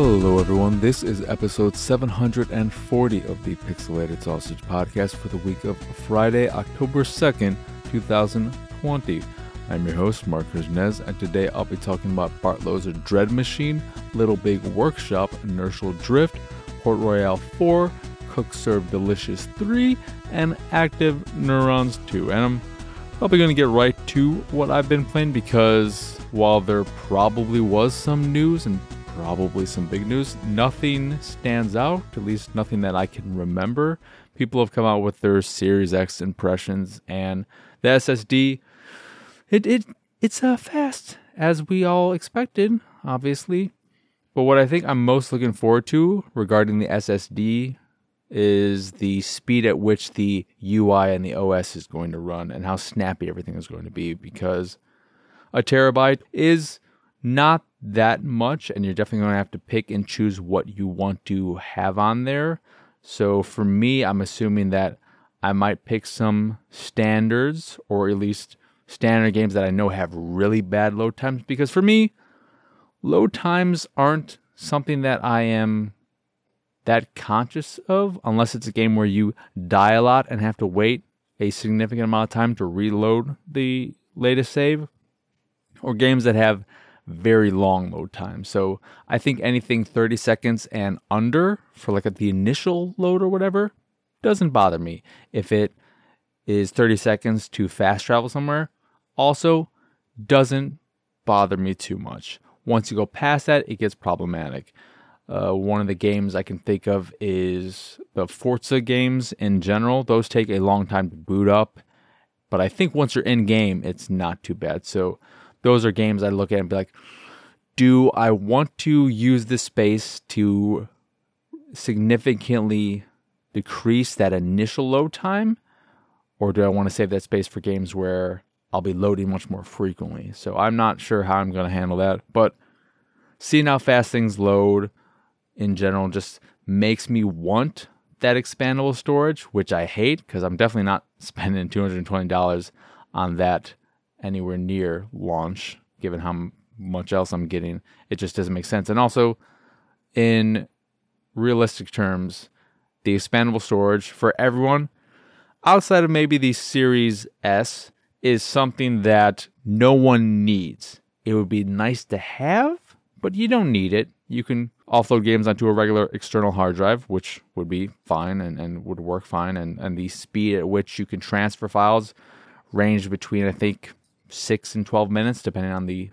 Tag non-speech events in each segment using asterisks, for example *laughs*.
Hello, everyone. This is episode 740 of the Pixelated Sausage Podcast for the week of Friday, October 2nd, 2020. I'm your host, Marc Kuznez, and today I'll be talking about Bartlow's Dread Machine, Little Big Workshop, Inertial Drift, Port Royale 4, Cook Serve Delicious 3, and Active Neurons 2. And I'm probably going to get right to what I've been playing because while there probably was some news and probably some big news, nothing stands out, at least nothing that I can remember. People have come out with their Series X impressions, and the SSD, it, it it's uh, fast, as we all expected, obviously. But what I think I'm most looking forward to regarding the SSD is the speed at which the UI and the OS is going to run and how snappy everything is going to be because a terabyte is not that much and you're definitely going to have to pick and choose what you want to have on there. So for me, I'm assuming that I might pick some standards or at least standard games that I know have really bad load times because for me, load times aren't something that I am that conscious of unless it's a game where you die a lot and have to wait a significant amount of time to reload the latest save or games that have very long load time. So I think anything 30 seconds and under for like at the initial load or whatever doesn't bother me. If it is 30 seconds to fast travel somewhere, also doesn't bother me too much. Once you go past that, it gets problematic. Uh, one of the games I can think of is the Forza games in general. Those take a long time to boot up, but I think once you're in game, it's not too bad. So those are games I look at and be like, do I want to use this space to significantly decrease that initial load time? Or do I want to save that space for games where I'll be loading much more frequently? So I'm not sure how I'm going to handle that. But seeing how fast things load in general just makes me want that expandable storage, which I hate because I'm definitely not *laughs* spending $220 on that anywhere near launch, given how much else I'm getting. It just doesn't make sense. And also, in realistic terms, the expandable storage for everyone outside of maybe the Series S is something that no one needs. It would be nice to have, but you don't need it. You can offload games onto a regular external hard drive, which would be fine and, and would work fine. And, and the speed at which you can transfer files range between, I think, six and 12 minutes, depending on the,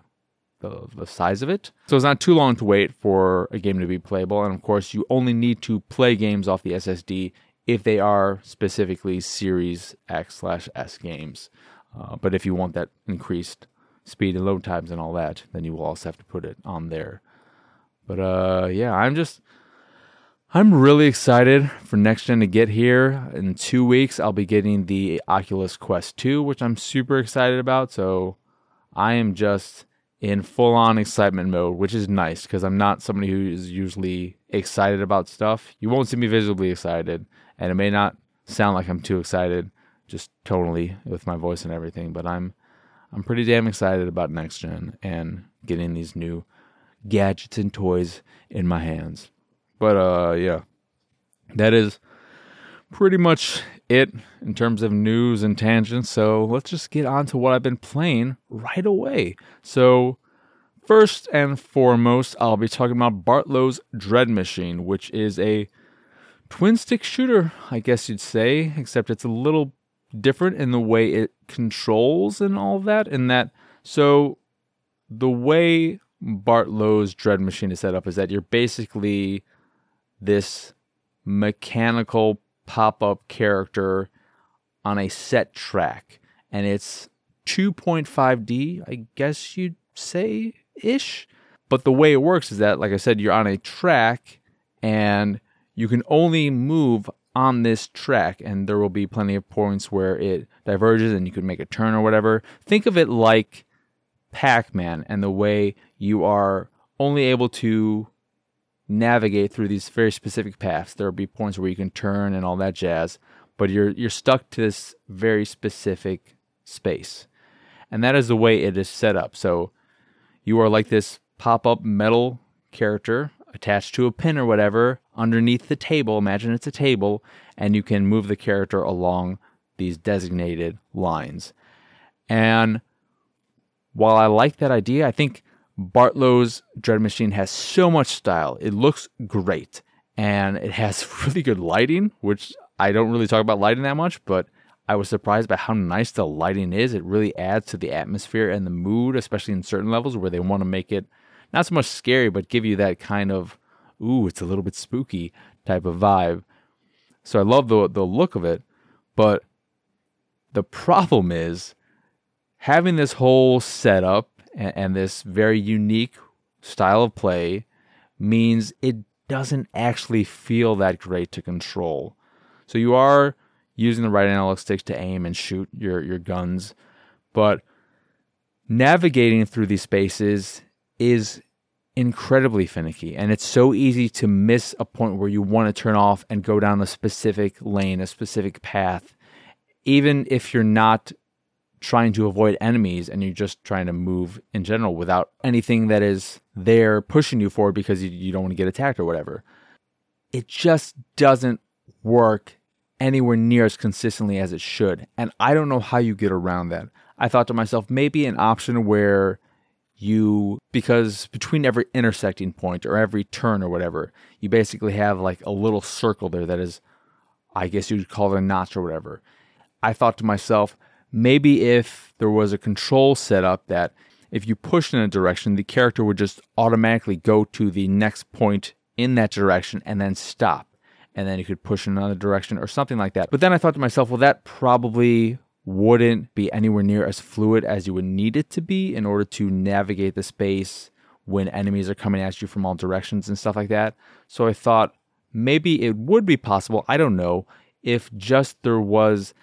the, the size of it. So it's not too long to wait for a game to be playable. And of course, you only need to play games off the SSD if they are specifically Series X slash S games. Uh, but if you want that increased speed and load times and all that, then you will also have to put it on there. But uh, yeah, I'm just I'm really excited for next gen to get here. In two weeks, I'll be getting the Oculus Quest 2, which I'm super excited about. So I am just in full on excitement mode, which is nice because I'm not somebody who is usually excited about stuff. You won't see me visibly excited, and it may not sound like I'm too excited, just totally with my voice and everything. But I'm I'm pretty damn excited about next gen and getting these new gadgets and toys in my hands. But uh yeah. That is pretty much it in terms of news and tangents. So let's just get on to what I've been playing right away. So first and foremost, I'll be talking about Bartlow's Dread Machine, which is a twin stick shooter, I guess you'd say, except it's a little different in the way it controls and all that. In that, so the way Bartlow's Dread Machine is set up is that you're basically this mechanical pop up character on a set track. And it's 2.5D, I guess you'd say ish. But the way it works is that, like I said, you're on a track and you can only move on this track, and there will be plenty of points where it diverges and you can make a turn or whatever. Think of it like Pac Man and the way you are only able to navigate through these very specific paths. There will be points where you can turn and all that jazz, but you're you're stuck to this very specific space. And that is the way it is set up. So you are like this pop-up metal character, attached to a pin or whatever underneath the table. Imagine it's a table, and you can move the character along these designated lines. And while I like that idea, I think Bartlow's Dread Machine has so much style. It looks great and it has *laughs* really good lighting, which I don't really talk about lighting that much, but I was surprised by how nice the lighting is. It really adds to the atmosphere and the mood, especially in certain levels where they want to make it not so much scary, but give you that kind of, ooh, it's a little bit spooky type of vibe. So I love the the look of it, but the problem is having this whole setup and, and this very unique style of play means it doesn't actually feel that great to control. So you are using the right analog sticks to aim and shoot your, your guns, but navigating through these spaces is incredibly finicky and it's so easy to miss a point where you want to turn off and go down a specific lane, a specific path, even if you're not trying to avoid enemies and you're just trying to move in general without anything that is there pushing you forward because you, you don't want to get attacked or whatever. It just doesn't work anywhere near as consistently as it should. And I don't know how you get around that. I thought to myself, maybe an option where you, because between every intersecting point or every turn or whatever, you basically have like a little circle there that is, I guess you'd call it a notch or whatever. I thought to myself, maybe if there was a control set up that if you push in a direction, the character would just automatically go to the next point in that direction and then stop. And then you could push in another direction or something like that. But then I thought to myself, well, that probably wouldn't be anywhere near as fluid as you would need it to be in order to navigate the space when enemies are coming at you from all directions and stuff like that. So I thought maybe it would be possible, I don't know, if just there was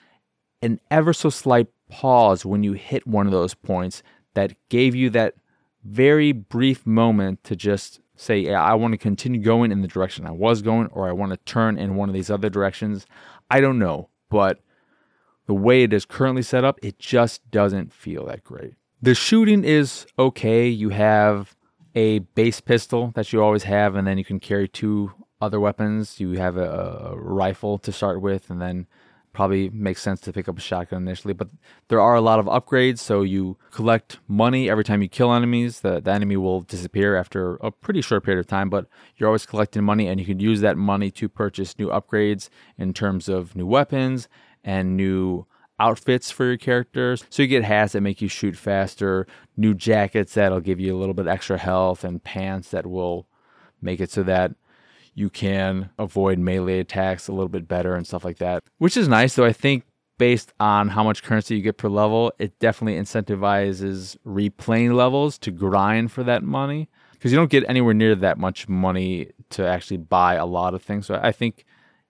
an ever so slight pause when you hit one of those points that gave you that very brief moment to just say, yeah, I want to continue going in the direction I was going, or I want to turn in one of these other directions. I don't know, but the way it is currently set up, it just doesn't feel that great. The shooting is okay. You have a base pistol that you always have, and then you can carry two other weapons. You have a, a rifle to start with, and then probably makes sense to pick up a shotgun initially, but there are a lot of upgrades. So you collect money every time you kill enemies. The, the enemy will disappear after a pretty short period of time, but you're always collecting money, and you can use that money to purchase new upgrades in terms of new weapons and new outfits for your characters. So you get hats that make you shoot faster, new jackets that'll give you a little bit extra health, and pants that will make it so that you can avoid melee attacks a little bit better and stuff like that, which is nice. Though I think based on how much currency you get per level, it definitely incentivizes replaying levels to grind for that money because you don't get anywhere near that much money to actually buy a lot of things. So I think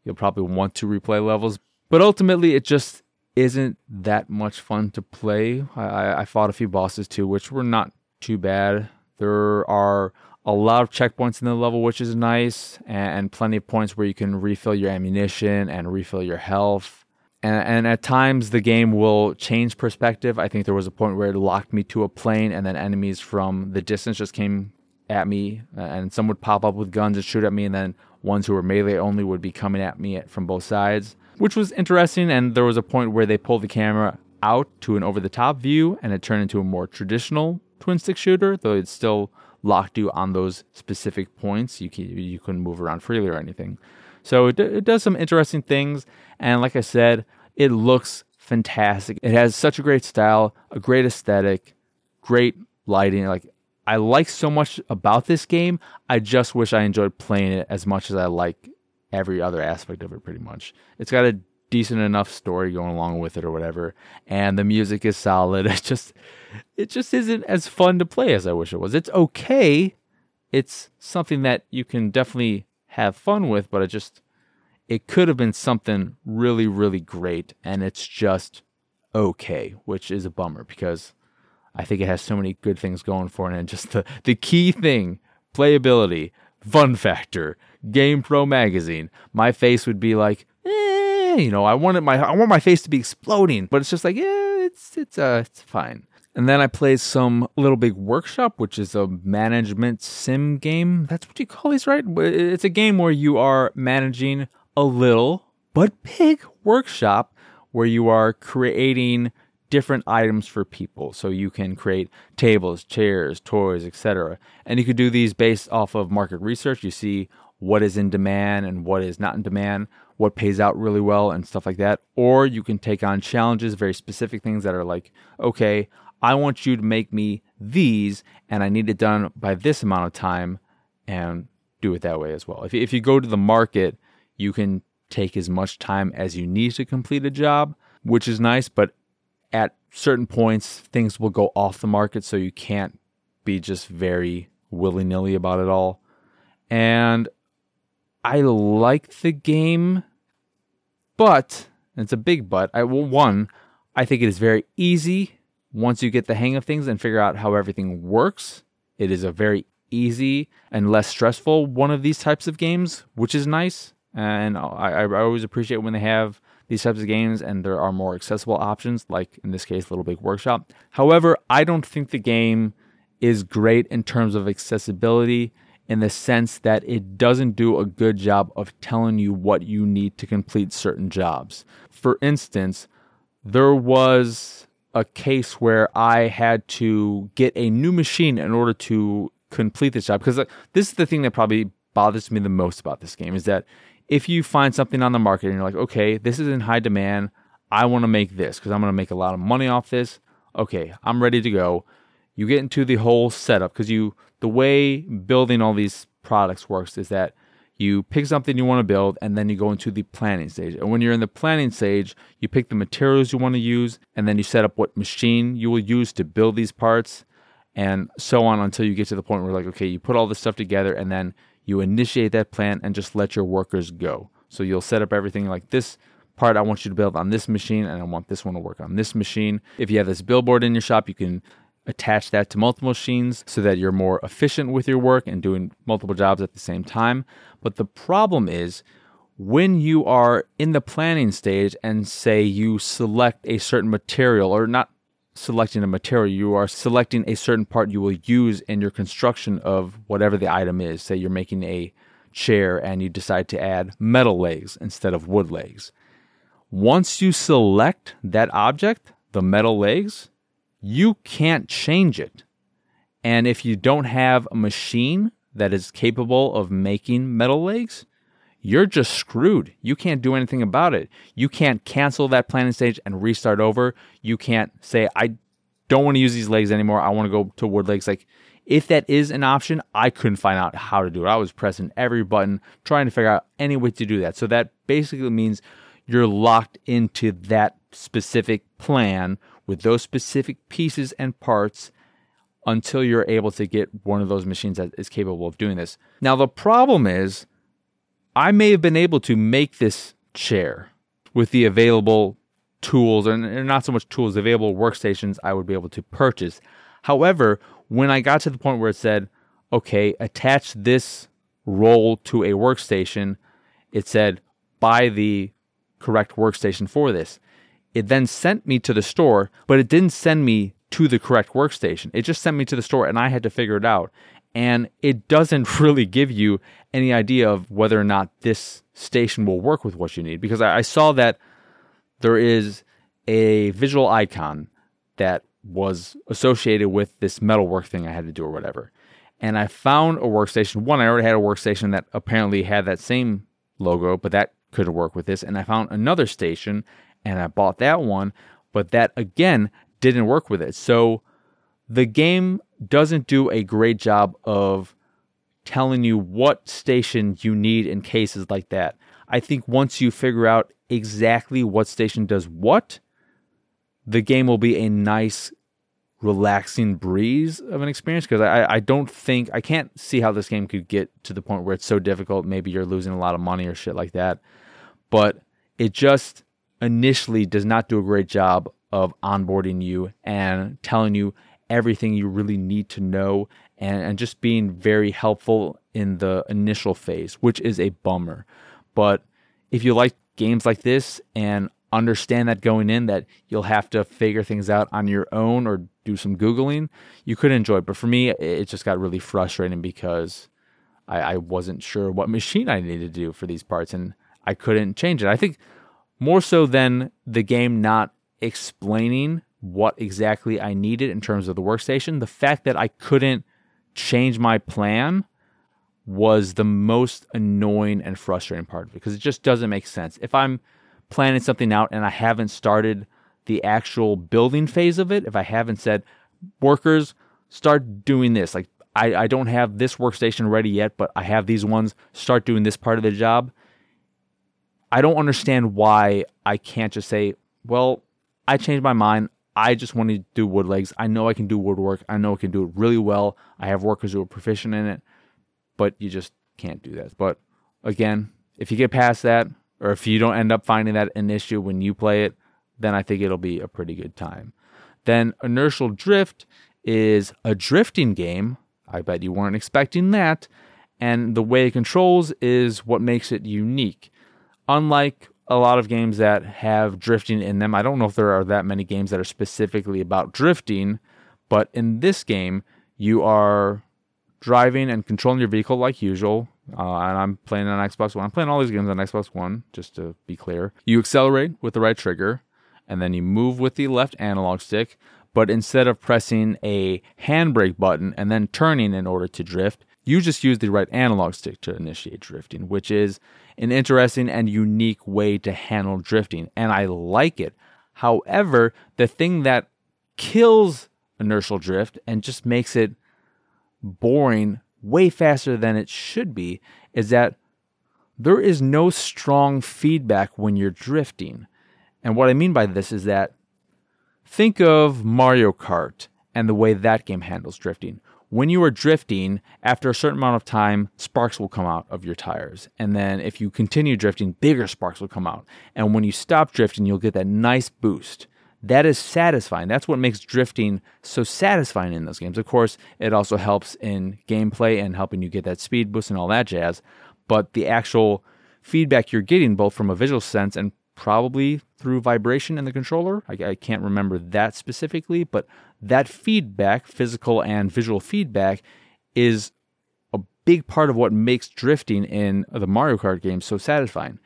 you'll probably want to replay levels, but ultimately it just isn't that much fun to play. I, I fought a few bosses too, which were not too bad. There are a lot of checkpoints in the level, which is nice, and, plenty of points where you can refill your ammunition and refill your health. And, and, at times, the game will change perspective. I think there was a point where it locked me to a plane, and then enemies from the distance just came at me, uh, and some would pop up with guns and shoot at me, and then ones who were melee only would be coming at me from both sides, which was interesting. And there was a point where they pulled the camera out to an over the top view, and it turned into a more traditional twin stick shooter, though it's still locked you on those specific points. You can, you couldn't move around freely or anything. So it, it does some interesting things, and like I said, it looks fantastic. It has such a great style, a great aesthetic, great lighting. Like I like so much about this game. I just wish I enjoyed playing it as much as I like every other aspect of it. Pretty much, it's got a decent enough story going along with it or whatever and the music is solid. *laughs* It just it just isn't as fun to play as i wish it was. It's okay. It's something that you can definitely have fun with but it just it could have been something really really great and it's just okay which is a bummer because i think it has so many good things going for it and just the, the key thing playability fun factor game pro magazine. My face would be like eh, you know, I wanted my I want my face to be exploding, but it's just like, yeah, it's it's uh it's fine. And then I played some Little Big Workshop, which is a management sim game. That's what you call these, right? It's a game where you are managing a little but big workshop where you are creating different items for people. So you can create tables, chairs, toys, etc. And you could do these based off of market research. You see what is in demand and what is not in demand, what pays out really well and stuff like that. Or you can take on challenges, very specific things that are like, okay, I want you to make me these, and I need it done by this amount of time, and do it that way as well. If, if you go to the market, you can take as much time as you need to complete a job, which is nice, but at certain points, things will go off the market, so you can't be just very willy nilly about it all. And I like the game, but it's a big but. I well, one, I think it is very easy once you get the hang of things and figure out how everything works, it is a very easy and less stressful one of these types of games, which is nice. And I, I always appreciate when they have these types of games and there are more accessible options, like in this case, Little Big Workshop. However, I don't think the game is great in terms of accessibility in the sense that it doesn't do a good job of telling you what you need to complete certain jobs. For instance, there was a case where I had to get a new machine in order to complete this job. Because uh, this is the thing that probably bothers me the most about this game is that if you find something on the market and you're like, okay, this is in high demand, I want to make this because I'm going to make a lot of money off this. Okay, I'm ready to go. You get into the whole setup because you the way building all these products works is that you pick something you want to build and then you go into the planning stage. And when you're in the planning stage, you pick the materials you want to use and then you set up what machine you will use to build these parts and so on until you get to the point where like okay, you put all this stuff together and then you initiate that plan and just let your workers go. So you'll set up everything like this part I want you to build on this machine and I want this one to work on this machine. If you have this billboard in your shop, you can attach that to multiple machines so that you're more efficient with your work and doing multiple jobs at the same time. But the problem is when you are in the planning stage and say you select a certain material or not selecting a material, you are selecting a certain part you will use in your construction of whatever the item is. Say you're making a chair and you decide to add metal legs instead of wood legs. Once you select that object, the metal legs, you can't change it. And if you don't have a machine that is capable of making metal legs, you're just screwed. You can't do anything about it. You can't cancel that planning stage and restart over. You can't say, I don't want to use these legs anymore. I want to go to wood legs. Like, if that is an option, I couldn't find out how to do it. I was pressing every button, trying to figure out any way to do that. So that basically means you're locked into that specific plan with those specific pieces and parts until you're able to get one of those machines that is capable of doing this. Now, the problem is, I may have been able to make this chair with the available tools, and not so much tools, available workstations I would be able to purchase. However, when I got to the point where it said, okay, attach this roll to a workstation, it said, buy the correct workstation for this. It then sent me to the store, but it didn't send me to the correct workstation. It just sent me to the store and I had to figure it out. And it doesn't *laughs* really give you any idea of whether or not this station will work with what you need because I, saw that there is a visual icon that was associated with this metalwork thing I had to do or whatever. And I found a workstation. One, I already had a workstation that apparently had that same logo, but that couldn't work with this. And I found another station and I bought that one, but that again didn't work with it. So the game doesn't do a great job of telling you what station you need in cases like that. I think once you figure out exactly what station does what, the game will be a nice, relaxing breeze of an experience. Because I, I don't think, I can't see how this game could get to the point where it's so difficult. Maybe you're losing a lot of money or shit like that. But it just initially does not do a great job of onboarding you and telling you everything you really need to know and, and just being very helpful in the initial phase, which is a bummer. But if you like games like this, and understand that going in that you'll have to figure things out on your own or do some googling you could enjoy it but for me it just got really frustrating because I, I wasn't sure what *laughs* machine i needed to do for these parts and i couldn't change it i think more so than the game not explaining what exactly i needed in terms of the workstation the fact that i couldn't change my plan was the most annoying and frustrating part because it just doesn't make sense if i'm planning something out and I haven't started the actual building phase of it, if I haven't said, workers, start doing this. Like, I, I don't have this workstation ready yet, but I have these ones, start doing this part of the job. I don't understand why I can't just say, well, I changed my mind. I just want to do wood legs. I know I can do woodwork. I know I can do it really well. I have workers who are proficient in it, but you just can't do that. But again, if you get past that, or if you don't end up finding that an issue when you play it, then I think it'll be a pretty good time. Then Inertial Drift is a drifting game. I bet you weren't expecting that. And the way it controls is what makes it unique. Unlike a lot of games that have drifting in them, I don't know if there are that many games that are specifically about drifting, but in this game, you are driving and controlling your vehicle like usual. Uh, and I'm playing on Xbox One. I'm playing all these games on Xbox One, just to be clear. You accelerate with the right trigger, and then you move with the left analog stick. But instead of pressing a handbrake button and then turning in order to drift, you just use the right analog stick to initiate drifting, which is an interesting and unique way to handle drifting. And I like it. However, the thing that kills inertial drift and just makes it boring way faster than it should be is that there is no strong feedback when you're drifting. And what I mean by this is that think of Mario Kart and the way that game handles drifting. When you are drifting, after a certain amount of time, sparks will come out of your tires. And then if you continue drifting, bigger sparks will come out. And when you stop drifting, you'll get that nice boost. That is satisfying. That's what makes drifting so satisfying in those games. Of course, it also helps in gameplay and helping you get that speed boost and all that jazz. But the actual feedback you're getting, both from a visual sense and probably through vibration in the controller, I, I can't remember that specifically, but that feedback, physical and visual feedback, is a big part of what makes drifting in the Mario Kart game so satisfying.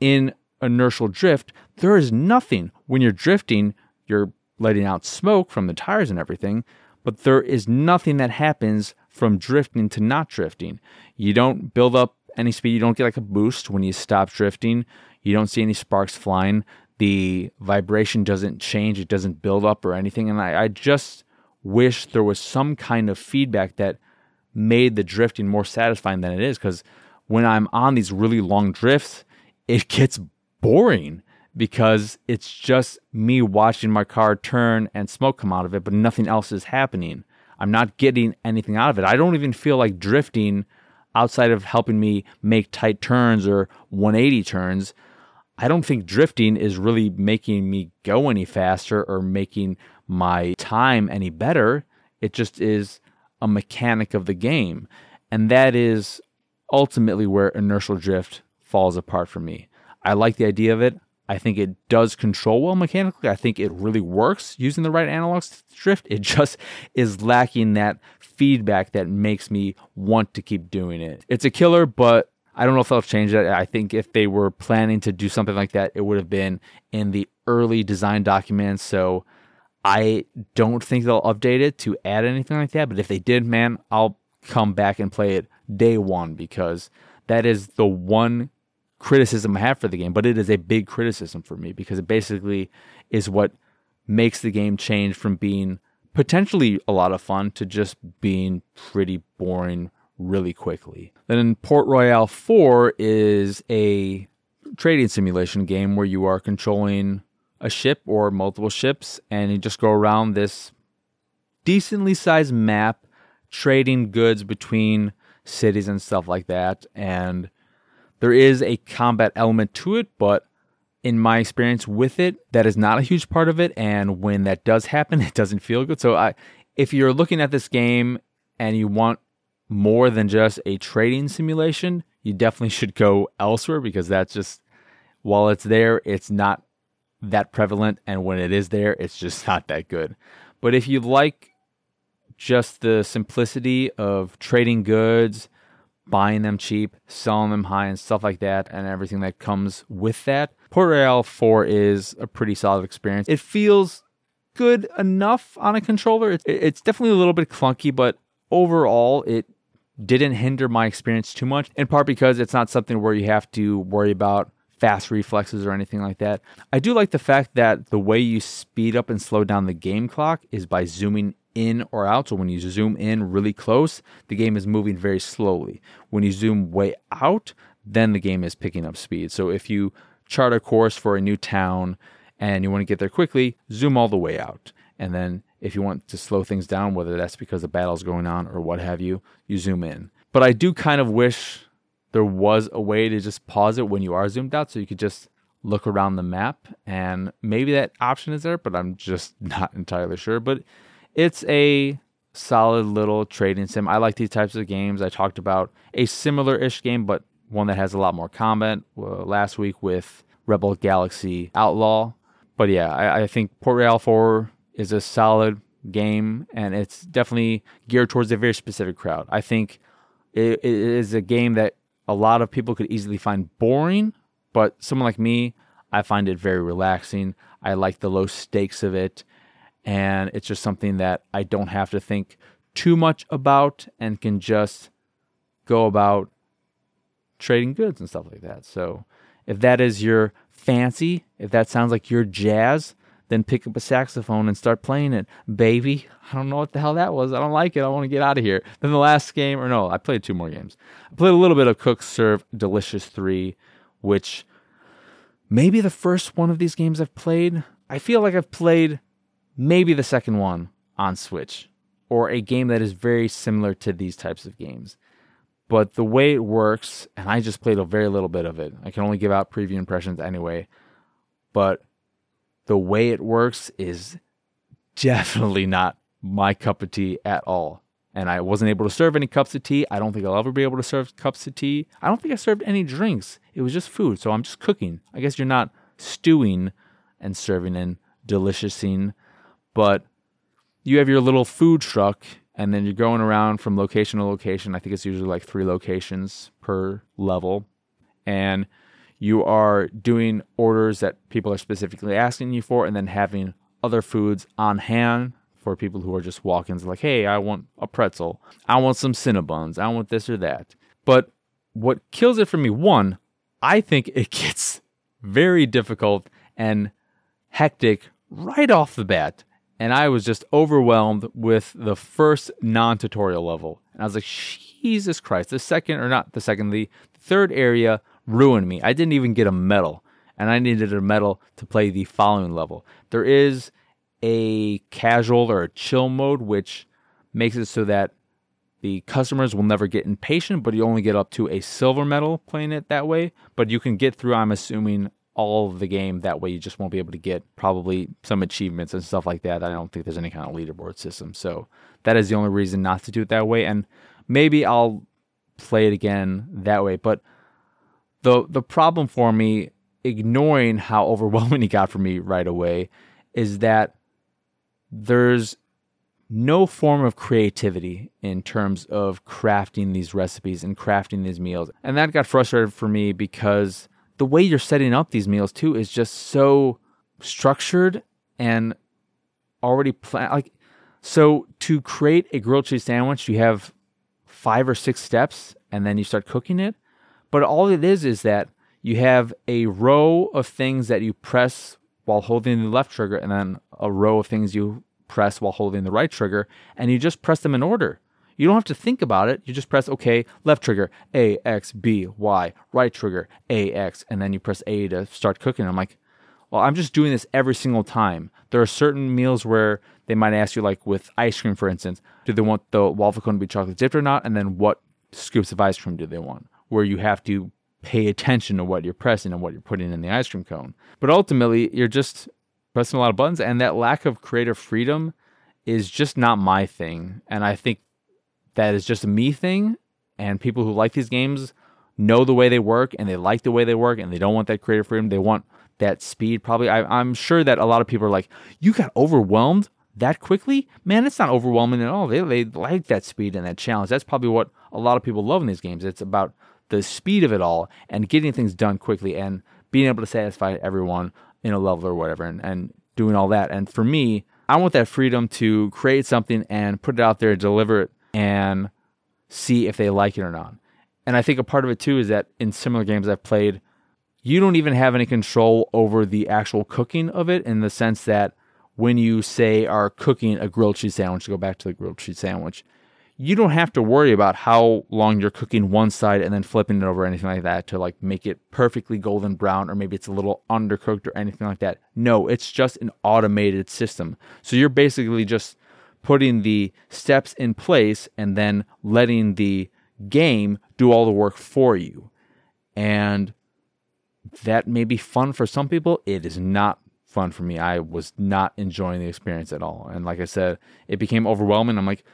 In inertial drift, there is nothing. When you're drifting, you're letting out smoke from the tires and everything, but there is nothing that happens from drifting to not drifting. You don't build up any speed, you don't get like a boost when you stop drifting, you don't see any sparks flying. The vibration doesn't change, it doesn't build up or anything. And I, I just wish there was some kind of feedback that made the drifting more satisfying than it is because when I'm on these really long drifts, it *laughs* gets boring because it's just me watching my car turn and smoke come out of it, but nothing else is happening. I'm not getting anything out of it. I don't even feel like drifting outside of helping me make tight turns or 180 turns. I don't think drifting is really making me go any faster or making my time any better. It just is a mechanic of the game. And that is ultimately where inertial drift falls apart for me. I like the idea of it. I think it does control well mechanically. I think it really works using the right analogs to drift. It *laughs* just is lacking that feedback that makes me want to keep doing it. It's a killer, but I don't know if they'll change that. I think if they were planning to do something like that, it would have been in the early design documents. So I don't think they'll update it to add anything like that. But if they did, man, I'll come back and play it day one because that is the one criticism I have for the game, but it is a big criticism for me because it basically is what makes the game change from being potentially a lot of fun to just being pretty boring really quickly. Then Port Royale 4 is a trading simulation game where you are controlling a ship or multiple ships and you just go around this decently sized map trading goods between cities and stuff like that and there is a combat element to it, but in my experience with it, that is not a huge part of it. And when that does happen, *laughs* it doesn't feel good. So I, if you're looking at this game and you want more than just a trading simulation, you definitely should go elsewhere because that's just while it's there, it's not that prevalent, and when it is there, it's just *laughs* not that good. But if you like just the simplicity of trading goods, buying them cheap, selling them high, and stuff like that, and everything that comes with that, Port Royale 4 is a pretty solid experience. It feels good enough on a controller. It's definitely a little bit clunky, but overall, it didn't hinder my experience too much, in part because it's not something where you have to worry about fast reflexes or anything like that. I do like the fact that the way you speed up and slow down the game clock is by zooming in or out. So when you zoom in really close, the game is moving very slowly. When you zoom way out, then the game is picking up speed. So if you chart a course for a new town and you want to get there quickly, zoom all the way out. And then if you want to slow things down, whether that's because the battle's going on or what have you, you zoom in. But I do kind of wish there was a way to just pause it when you are zoomed out so you could just look around the map and maybe that option is there, but I'm just *laughs* not entirely sure. But it's a solid little trading sim. I like these types of games. I talked about a similar ish game, but one that has a lot more combat uh, last week with Rebel Galaxy Outlaw. But yeah, I, I think Port Royale 4 is a solid game and it's definitely geared towards a very specific crowd. I think it, it is a game that a lot of people could easily find boring, but someone like me, I find it very relaxing. I like the low stakes of it and it's just something that I don't have to think too much about and can just go about trading goods and stuff like that. So, if that is your fancy, if that sounds like your jazz, then pick up a saxophone and start playing it, baby. I don't know what the hell that was. I don't like it. I want to get out of here. Then the last game, or no, I played two more games. I played a little bit of Cook Serve Delicious 3, which maybe the first one of these games I've played. I feel like I've played maybe the second one on Switch, or a game that is very similar to these types of games. But the way it works, and I just played a very little bit of it. I can only give out preview impressions anyway. But the way it works is definitely not my cup of tea at all. And I wasn't able to serve any cups of tea. I don't think I'll ever be able to serve cups of tea. I don't think I served any drinks. It was just food. So I'm just cooking. I guess you're not stewing and serving and deliciousing but you have your little food truck and then you're going around from location to location. I think it's usually like three locations per level. And you are doing orders that people are specifically asking you for and then having other foods on hand for people who are just walk-ins like, hey, I want a pretzel. I want some Cinnabons. I want this or that. But what kills it for me, one, I think it *laughs* gets very difficult and hectic right off the bat and I was just overwhelmed with the first non tutorial level. And I was like, Jesus Christ, the second, or not the second, the third area ruined me. I didn't even get a medal, and I needed a medal to play the following level. There is a casual or a chill mode, which makes it so that the customers will never get impatient, but you only get up to a silver medal playing it that way. But you can get through, I'm assuming, all of the game. That way, you just won't be able to get probably some achievements and stuff like that. I don't think there's any kind of leaderboard system. So that is the only reason not to do it that way. And maybe I'll play it again that way. But the the problem for me, ignoring how *laughs* overwhelming it got for me right away, is that there's no form of creativity in terms of crafting these recipes and crafting these meals. And that got frustrated for me because the way you're setting up these meals too is just so structured and already planned. Like, so to create a grilled cheese sandwich, you have five or six steps and then you start cooking it. But all it is is that you have a row of things that you press while holding the left trigger and then a row of things you press while holding the right trigger and you just press them in order. You don't have to think about it. You just press OK, left trigger, A, X, B, Y, right trigger, A, X, and then you press A to start cooking. I'm like, well, I'm just doing this every single time. There are certain meals where they might ask you, like with ice cream, for instance, do they want the waffle cone to be chocolate dipped or not? And then what scoops of ice cream do they want? Where you have to pay attention to what you're pressing and what you're putting in the ice cream cone. But ultimately, you're just pressing a lot of buttons, and that lack of creative freedom is just not my thing. And I think that is just a me thing, and people who like these games know the way they work and they like the way they work and they don't want that creative freedom. They want that speed. Probably, I, I'm sure that a lot of people are like, "You got overwhelmed that quickly, man." It's not overwhelming at all. They they like that speed and that challenge. That's probably what a lot of people love in these games. It's about the speed of it all and getting things done quickly and being able to satisfy everyone in a level or whatever, and, and doing all that. And for me, I want that freedom to create something and put it out there, deliver it, and see if they like it or not. And I think a part of it too is that in similar games I've played, you don't even have any control over the actual cooking of it in the sense that when you say are cooking a grilled cheese sandwich, to go back to the grilled cheese sandwich, you don't have to worry about how long you're cooking one side and then flipping it over or anything like that to like make it perfectly golden brown or maybe it's a little undercooked or anything like that. No, it's just an automated system. So you're basically just putting the steps in place and then letting the game do all the work for you. And that may be fun for some people. It is not fun for me. I was not enjoying the experience at all. And like I said, it became overwhelming. I'm like,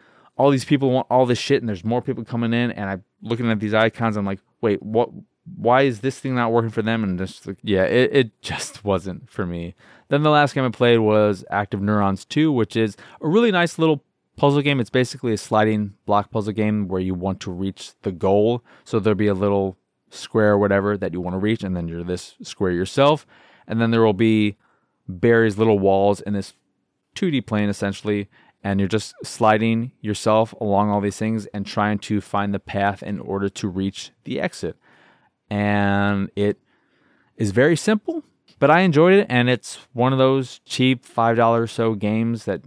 all these people want all this shit and there's more people coming in and I'm looking at these icons I'm like wait what why is this thing not working for them? And just like yeah it, it *laughs* just wasn't for me. Then the last game I played was Active Neurons 2 which is a really nice little puzzle game. It's basically a sliding block puzzle game where you want to reach the goal. So there'll be a little square or whatever that you want to reach and then you're this square yourself. And then there will be various little walls in this 2D plane essentially and you're just sliding yourself along all these things and trying to find the path in order to reach the exit. And it is very simple, but I enjoyed it. And it's one of those cheap $5 or so games that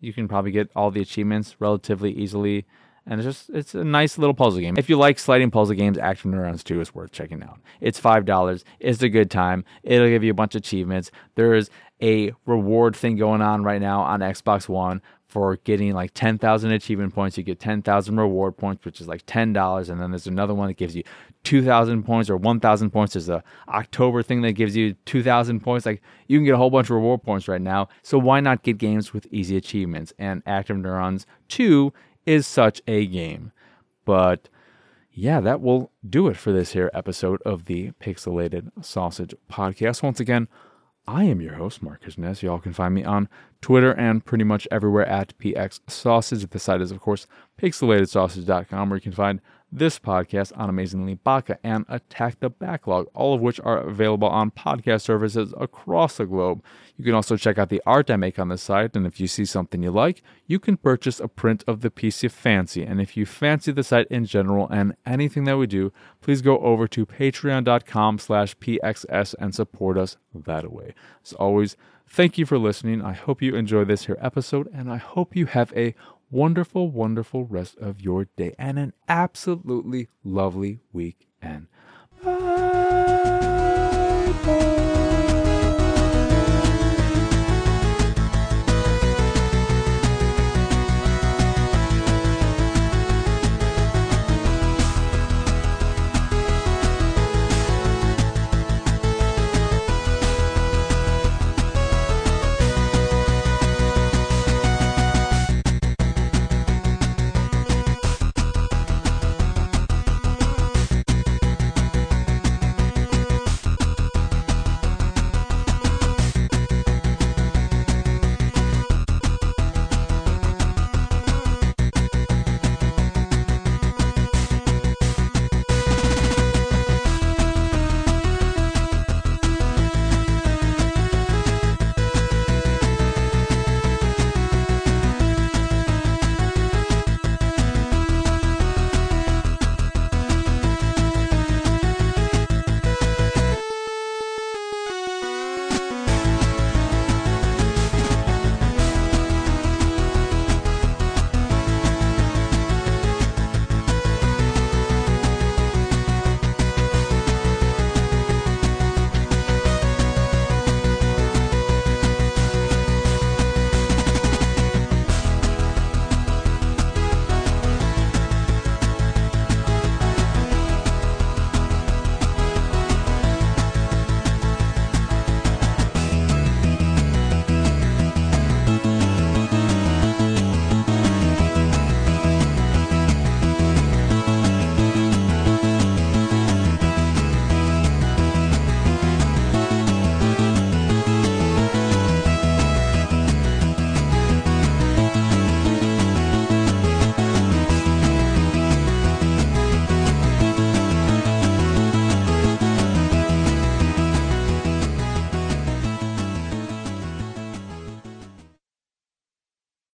you can probably get all the achievements relatively easily. And it's just, it's a nice little puzzle game. If you like sliding puzzle games, Active Neurons 2 is worth checking out. It's $5. It's a good time. It'll give you a bunch of achievements. There is a reward thing going on right now on Xbox One for getting like 10,000 achievement points. You get 10,000 reward points, which is like $10. And then there's another one that gives you 2,000 points or 1,000 points. There's a October thing that gives you 2,000 points. Like you can get a whole bunch of reward points right now. So why not get games with easy achievements? And Active Neurons 2 is such a game. But yeah, that will do it for this here episode of the Pixelated Sausage Podcast. Once again, I am your host, Marcus Ness. Y'all can find me on Twitter and pretty much everywhere at PX Sausage. The site is, of course, pixelatedsausage.com, where you can find this podcast on Amazingly Baka and Attack the Backlog, all of which are available on podcast services across the globe. You can also check out the art I make on the site, and if you see something you like, you can purchase a print of the piece you fancy. And if you fancy the site in general and anything that we do, please go over to patreon.com slash pxs and support us that way. As always, thank you for listening. I hope you enjoy this here episode, and I hope you have a wonderful, wonderful rest of your day and an absolutely lovely weekend.